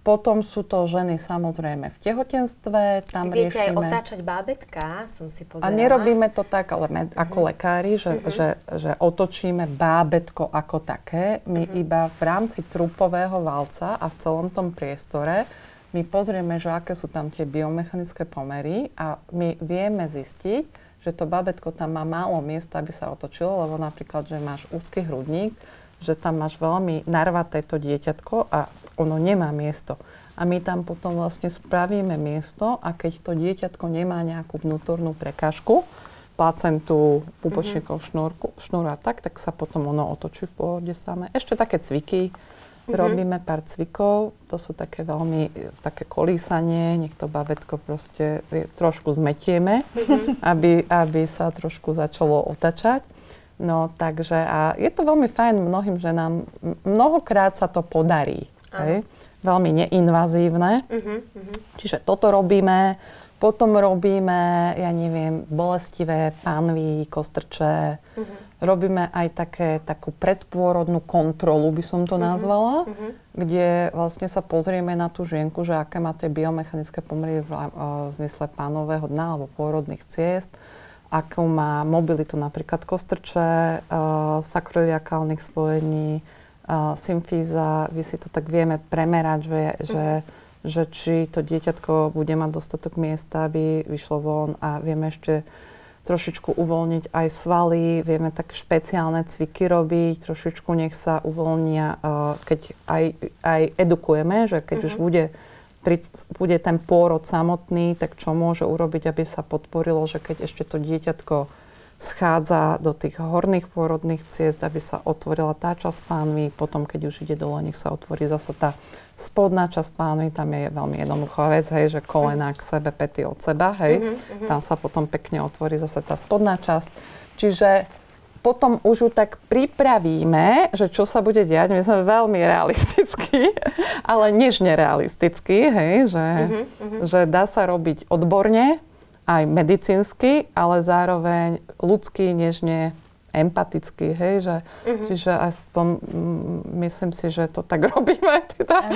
potom sú to ženy samozrejme v tehotenstve. Tam Viete riešime... aj otáčať bábetka, som si pozerala. A nerobíme to tak, ale med, uh-huh. ako lekári, že, uh-huh. že, že otočíme bábetko ako také. My uh-huh. iba v rámci trupového valca a v celom tom priestore my pozrieme, že aké sú tam tie biomechanické pomery a my vieme zistiť, že to bábetko tam má málo miesta, aby sa otočilo, lebo napríklad, že máš úzky hrudník, že tam máš veľmi narvaté to dieťatko a ono nemá miesto. A my tam potom vlastne spravíme miesto a keď to dieťatko nemá nejakú vnútornú prekážku, placentu, pupočníkov, mm-hmm. šnúrku, šnúra tak, tak sa potom ono otočí v pohode samé. Ešte také cviky, mm-hmm. robíme pár cvikov, to sú také veľmi, také kolísanie, nech to babetko proste trošku zmetieme, mm-hmm. aby, aby sa trošku začalo otačať. No takže a je to veľmi fajn mnohým ženám, mnohokrát sa to podarí. Hej? Veľmi neinvazívne. Uh-huh, uh-huh. Čiže toto robíme. Potom robíme, ja neviem, bolestivé pánvy, kostrče. Uh-huh. Robíme aj také, takú predpôrodnú kontrolu, by som to nazvala, uh-huh. kde vlastne sa pozrieme na tú žienku, že aké má tie biomechanické pomery v, v zmysle pánového dna alebo pôrodných ciest, akú má mobilitu napríklad kostrče, uh, sakriliakálnych spojení, uh, symfíza. Vy si to tak vieme premerať, že, že že či to dieťatko bude mať dostatok miesta, aby vyšlo von a vieme ešte trošičku uvoľniť aj svaly, vieme také špeciálne cviky robiť, trošičku nech sa uvoľnia, uh, keď aj, aj edukujeme, že keď uh-huh. už mhm. bude, pri, bude ten pôrod samotný, tak čo môže urobiť, aby sa podporilo, že keď ešte to dieťatko schádza do tých horných pôrodných ciest, aby sa otvorila tá časť pánvy, potom keď už ide dole, nech sa otvorí zase tá spodná časť pánvy, tam je veľmi jednoduchá vec, hej, že kolena k sebe, pety od seba, hej, uh-huh. tam sa potom pekne otvorí zase tá spodná časť. Čiže potom už ju tak pripravíme, že čo sa bude diať. My sme veľmi realistickí, ale nežne realistickí, hej, že, uh-huh. že dá sa robiť odborne, aj medicínsky, ale zároveň ľudský, nežne empatický, hej, že, uh-huh. čiže aspoň m- myslím si, že to tak robíme. Teda.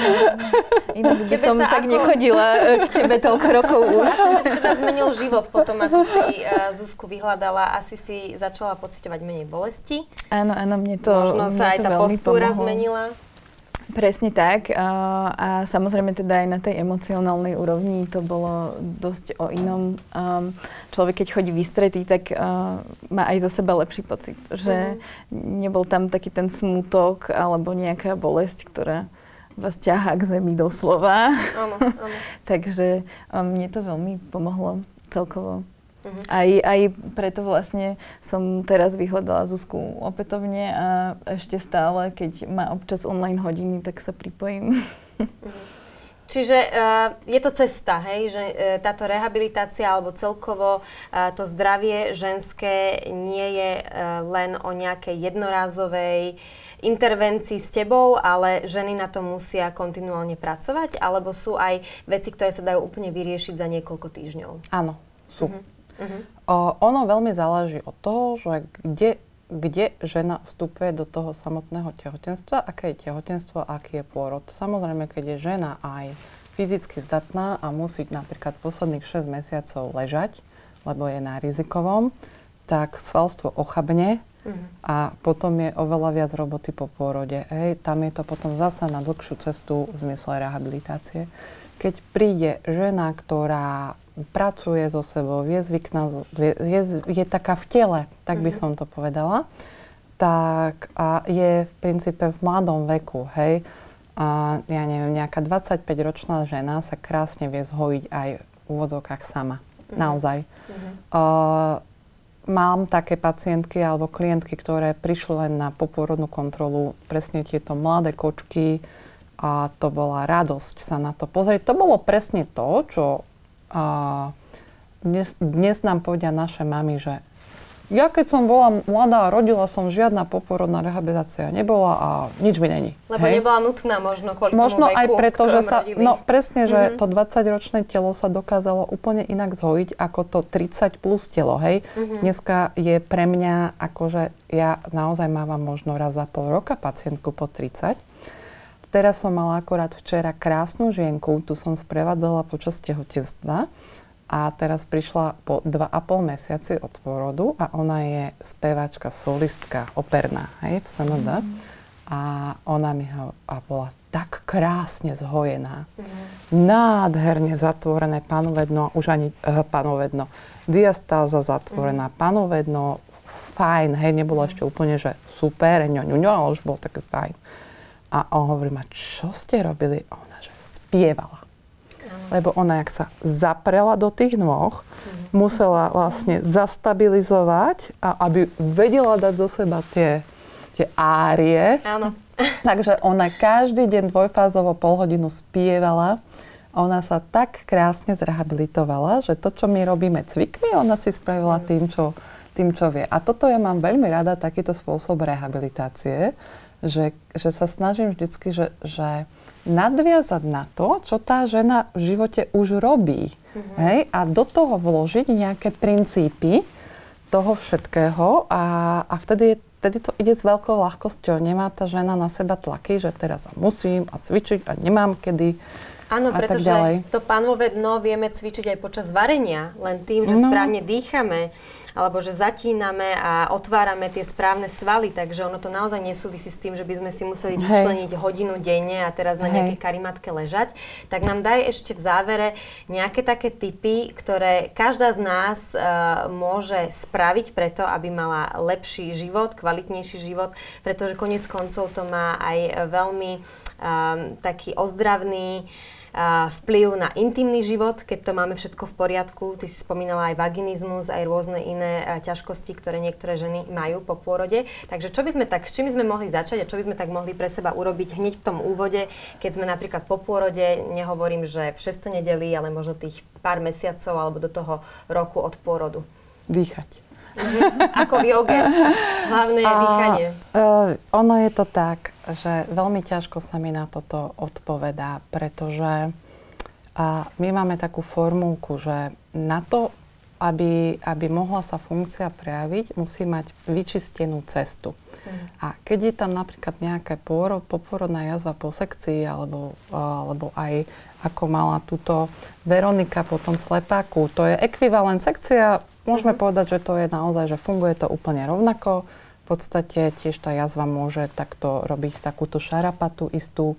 Inak by som tak ako... nechodila e, k tebe toľko rokov už. teda zmenil život potom, ako si uh, Zuzku vyhľadala, asi si začala pocitovať menej bolesti. Áno, áno, mne to Možno mne sa aj tá postúra pomohlo. zmenila. Presne tak. A samozrejme teda aj na tej emocionálnej úrovni to bolo dosť o inom. Človek, keď chodí vystretý, tak má aj zo seba lepší pocit, že mm. nebol tam taký ten smutok alebo nejaká bolesť, ktorá vás ťahá k zemi doslova. Áno, áno. Takže mne to veľmi pomohlo celkovo. Uh-huh. Aj, aj preto vlastne som teraz vyhľadala Zuzku opätovne a ešte stále, keď má občas online hodiny, tak sa pripojím. Uh-huh. Čiže uh, je to cesta, hej, že uh, táto rehabilitácia alebo celkovo uh, to zdravie ženské nie je uh, len o nejakej jednorázovej intervencii s tebou, ale ženy na to musia kontinuálne pracovať, alebo sú aj veci, ktoré sa dajú úplne vyriešiť za niekoľko týždňov? Áno, sú. Uh-huh. Uh-huh. O, ono veľmi záleží od toho, že kde, kde žena vstupuje do toho samotného tehotenstva, aké je tehotenstvo, aký je pôrod. Samozrejme, keď je žena aj fyzicky zdatná a musí napríklad posledných 6 mesiacov ležať, lebo je na rizikovom, tak svalstvo ochabne uh-huh. a potom je oveľa viac roboty po pôrode. Hej, tam je to potom zasa na dlhšiu cestu v zmysle rehabilitácie. Keď príde žena, ktorá pracuje so sebou, je zvykná, je, je taká v tele, tak by mhm. som to povedala, tak a je v princípe v mladom veku, hej. A ja neviem, nejaká 25-ročná žena sa krásne vie zhojiť aj v úvodzovkách sama. Uh-huh. Naozaj. Uh-huh. Uh, mám také pacientky alebo klientky, ktoré prišli len na poporodnú kontrolu, presne tieto mladé kočky a to bola radosť sa na to pozrieť. To bolo presne to, čo a dnes, dnes nám povedia naše mamy, že ja keď som bola mladá a rodila som, žiadna poporodná rehabilitácia nebola a nič mi není. Lebo Hej? nebola nutná možno kvôli možno tomu veku, aj preto, že sa, rodili. no presne, že mm-hmm. to 20-ročné telo sa dokázalo úplne inak zhojiť ako to 30 plus telo, hej. Mm-hmm. Dneska je pre mňa akože ja naozaj mávam možno raz za pol roka pacientku po 30 Teraz som mala akorát včera krásnu žienku, tu som sprevádzala počas tehotenstva a teraz prišla po 2,5 mesiaci od pôrodu a ona je speváčka, solistka, operná, hej, v SND. Mm. A ona mi ho, a bola tak krásne zhojená. Mm. Nádherne zatvorené panovedno, už ani uh, panovedno, diastáza zatvorená, mm. panovedno, fajn, hej, nebolo mm. ešte úplne, že super, ňo, ňo, ňo, ale už bol také fajn. A on hovorí ma, čo ste robili? A ona, že spievala. Lebo ona, jak sa zaprela do tých nôh, mm. musela vlastne zastabilizovať a aby vedela dať zo seba tie, tie árie. Áno. Takže ona každý deň dvojfázovo pol hodinu spievala. Ona sa tak krásne zrehabilitovala, že to, čo my robíme cvikmi, ona si spravila tým, čo tým, čo vie. A toto ja mám veľmi rada, takýto spôsob rehabilitácie, že, že sa snažím vždycky, že, že nadviazať na to, čo tá žena v živote už robí. Mm-hmm. Hej? A do toho vložiť nejaké princípy toho všetkého a, a vtedy, vtedy to ide s veľkou ľahkosťou. Nemá tá žena na seba tlaky, že teraz musím a cvičiť a nemám kedy. Áno, a pretože tak ďalej. to pánové dno vieme cvičiť aj počas varenia, len tým, že no. správne dýchame alebo že zatíname a otvárame tie správne svaly, takže ono to naozaj nesúvisí s tým, že by sme si museli vyčleniť hodinu denne a teraz na nejakej karimatke ležať. Tak nám daj ešte v závere nejaké také typy, ktoré každá z nás uh, môže spraviť preto, aby mala lepší život, kvalitnejší život, pretože konec koncov to má aj veľmi um, taký ozdravný vplyv na intimný život, keď to máme všetko v poriadku. Ty si spomínala aj vaginizmus, aj rôzne iné ťažkosti, ktoré niektoré ženy majú po pôrode. Takže čo by sme tak, s čím by sme mohli začať a čo by sme tak mohli pre seba urobiť hneď v tom úvode, keď sme napríklad po pôrode, nehovorím, že v 6. nedeli, ale možno tých pár mesiacov alebo do toho roku od pôrodu. Dýchať. Mhm. Ako v joge. Hlavné je dýchanie. Uh, ono je to tak, že veľmi ťažko sa mi na toto odpovedá, pretože uh, my máme takú formulku, že na to, aby, aby mohla sa funkcia prejaviť, musí mať vyčistenú cestu. Mm. A keď je tam napríklad nejaká pôrod, poporodná jazva po sekcii, alebo, alebo aj ako mala túto Veronika po tom slepáku, to je ekvivalent sekcia Môžeme mm-hmm. povedať, že to je naozaj, že funguje to úplne rovnako. V podstate tiež tá jazva môže takto robiť takúto šarapatu istú,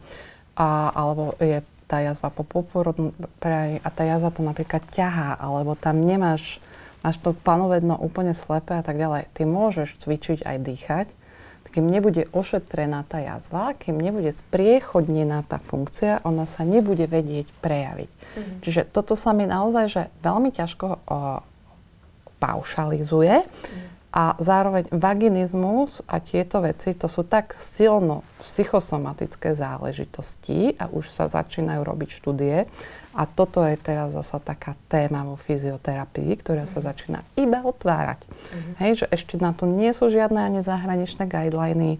a, alebo je tá jazva po poporodnú a tá jazva to napríklad ťahá, alebo tam nemáš, máš to panovedno úplne slepé a tak ďalej. Ty môžeš cvičiť aj dýchať, kým nebude ošetrená tá jazva, kým nebude spriechodnená tá funkcia, ona sa nebude vedieť prejaviť. Mm-hmm. Čiže toto sa mi naozaj že veľmi ťažko o, paušalizuje. A zároveň vaginizmus a tieto veci, to sú tak silno psychosomatické záležitosti a už sa začínajú robiť štúdie. A toto je teraz zasa taká téma vo fyzioterapii, ktorá sa mhm. začína iba otvárať. Mm-hmm. Hej, že ešte na to nie sú žiadne ani zahraničné guideliny,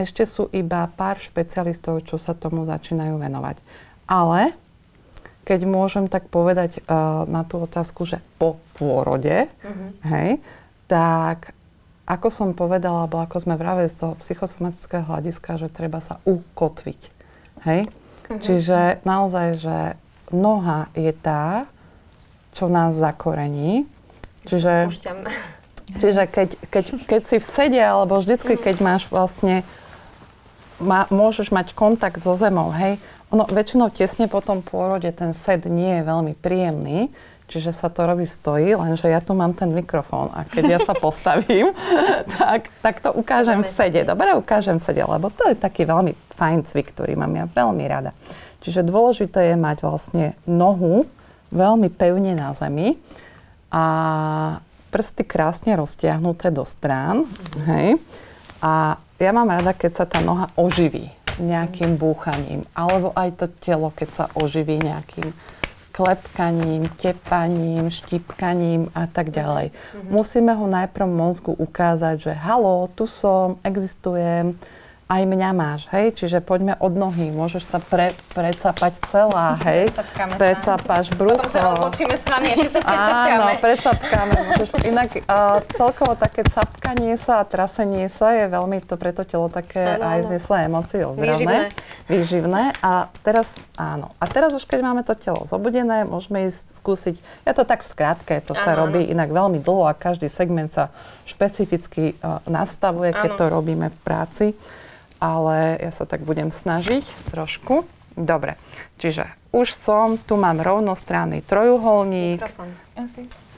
ešte sú iba pár špecialistov, čo sa tomu začínajú venovať. Ale keď môžem tak povedať uh, na tú otázku, že po pôrode, uh-huh. hej, tak ako som povedala, alebo ako sme vraveli z toho psychosomatického hľadiska, že treba sa ukotviť. Hej? Uh-huh. Čiže naozaj, že noha je tá, čo nás zakorení. Čiže, čiže keď, keď, keď si v sede, alebo vždycky, keď máš vlastne má, môžeš mať kontakt so zemou, hej. Ono väčšinou tesne po tom pôrode ten sed nie je veľmi príjemný, čiže sa to robí v stoji, lenže ja tu mám ten mikrofón a keď ja sa postavím, tak, tak to ukážem v sede. Dobre, ukážem v sede, lebo to je taký veľmi fajn cvik, ktorý mám ja veľmi rada. Čiže dôležité je mať vlastne nohu veľmi pevne na zemi a prsty krásne roztiahnuté do strán, hej. A ja mám rada, keď sa tá noha oživí nejakým búchaním, alebo aj to telo, keď sa oživí nejakým klepkaním, tepaním, štipkaním a tak ďalej. Mm-hmm. Musíme ho najprv mozgu ukázať, že halo, tu som, existujem, aj mňa máš, hej? Čiže poďme od nohy, môžeš sa pre, precapať celá, hej? Precapáš brucho. Potom sa rozločíme s vami, ešte sa precapkáme. Áno, precapkáme. Môžeš, inak uh, celkovo také capkanie sa a trasenie sa je veľmi to pre to telo také ano, aj vzneslé emócie ozdravné. Výživné. Výživné. A teraz, áno. A teraz už keď máme to telo zobudené, môžeme ísť skúsiť, ja to tak v skratke, to ano, sa robí ano. inak veľmi dlho a každý segment sa špecificky uh, nastavuje, keď ano. to robíme v práci ale ja sa tak budem snažiť trošku. Dobre, čiže už som, tu mám rovnostranný trojuholník. Mikrofón.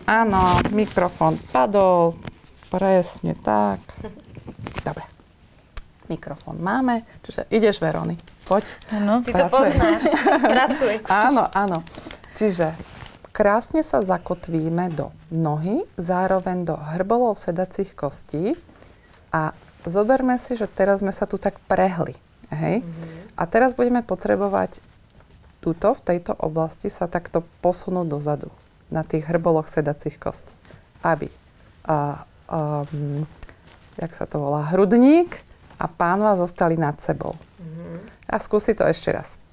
Áno, mikrofón padol, presne tak. Dobre, mikrofón máme, čiže ideš Verony, poď. Áno, ty to poznáš, pracuj. áno, áno, čiže krásne sa zakotvíme do nohy, zároveň do hrbolov sedacích kostí a zoberme si, že teraz sme sa tu tak prehli. Hej? Mm-hmm. A teraz budeme potrebovať túto, v tejto oblasti sa takto posunúť dozadu na tých hrboloch sedacích kostí. Aby a, um, jak sa to volá, hrudník a pánva zostali nad sebou. A skúsi to ešte raz.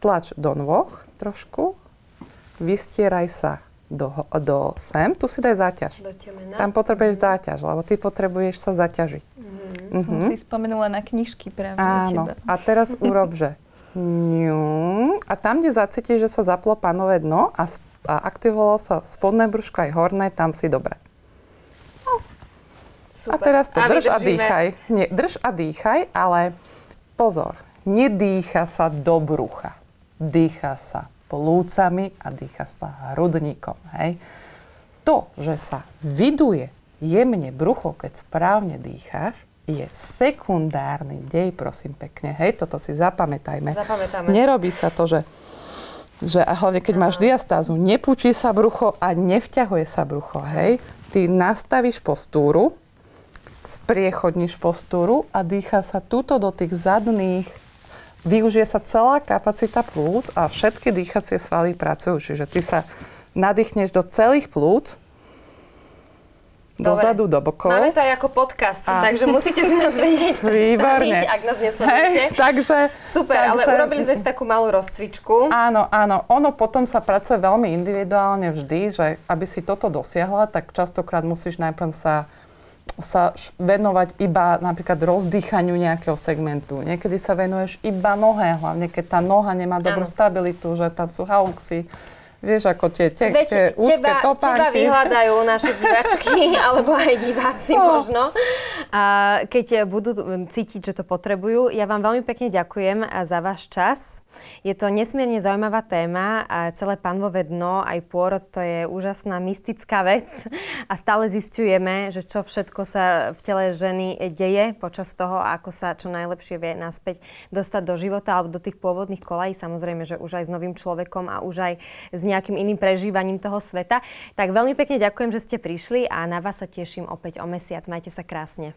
Tlač do nôh trošku, vystieraj sa do, do sem, tu si daj záťaž. Do temena. Tam potrebuješ záťaž, lebo ty potrebuješ sa zaťažiť. Som si spomenula na knižky práve u Áno. teba. A teraz urob, že ňu, a tam, kde zacítiš, že sa zaplo panové dno a, sp- a aktivovalo sa spodné brúško aj horné, tam si dobre. A Super. teraz to drž a dýchaj. Nie, drž a dýchaj, ale pozor, nedýcha sa do brucha. Dýcha sa plúcami a dýcha sa hrudníkom. Hej. To, že sa vyduje jemne brucho, keď správne dýcháš, je sekundárny dej, prosím pekne. Hej, toto si zapamätajme. Zapamätáme. Nerobí sa to, že že a hlavne keď máš diastázu, nepúči sa brucho a nevťahuje sa brucho, hej. Ty nastavíš postúru, spriechodníš postúru a dýcha sa túto do tých zadných, využije sa celá kapacita plúc a všetky dýchacie svaly pracujú. Čiže ty sa nadýchneš do celých plúc. Dozadu, do bokov. Máme to aj ako podcast, A- takže musíte si nás vedieť Výborne. ak nás nesledujete. Hej, takže... Super, ale takže- urobili sme si takú malú rozcvičku. Áno, áno. Ono potom sa pracuje veľmi individuálne vždy, že aby si toto dosiahla, tak častokrát musíš najprv sa sa venovať iba napríklad rozdýchaniu nejakého segmentu. Niekedy sa venuješ iba nohe, hlavne keď tá noha nemá dobrú Áno. stabilitu, že tam sú hauxy. Vieš, ako tie, tie, Veď tie úzke teba, teba topánky. vyhľadajú naše diváčky, alebo aj diváci No. možno. A keď budú cítiť, že to potrebujú, ja vám veľmi pekne ďakujem za váš čas. Je to nesmierne zaujímavá téma a celé panvové dno, aj pôrod, to je úžasná mystická vec a stále zistujeme, že čo všetko sa v tele ženy deje počas toho, ako sa čo najlepšie vie naspäť dostať do života alebo do tých pôvodných kolají, samozrejme, že už aj s novým človekom a už aj s nejakým iným prežívaním toho sveta. Tak veľmi pekne ďakujem, že ste prišli a na vás sa teším opäť o mesiac. Majte sa krásne.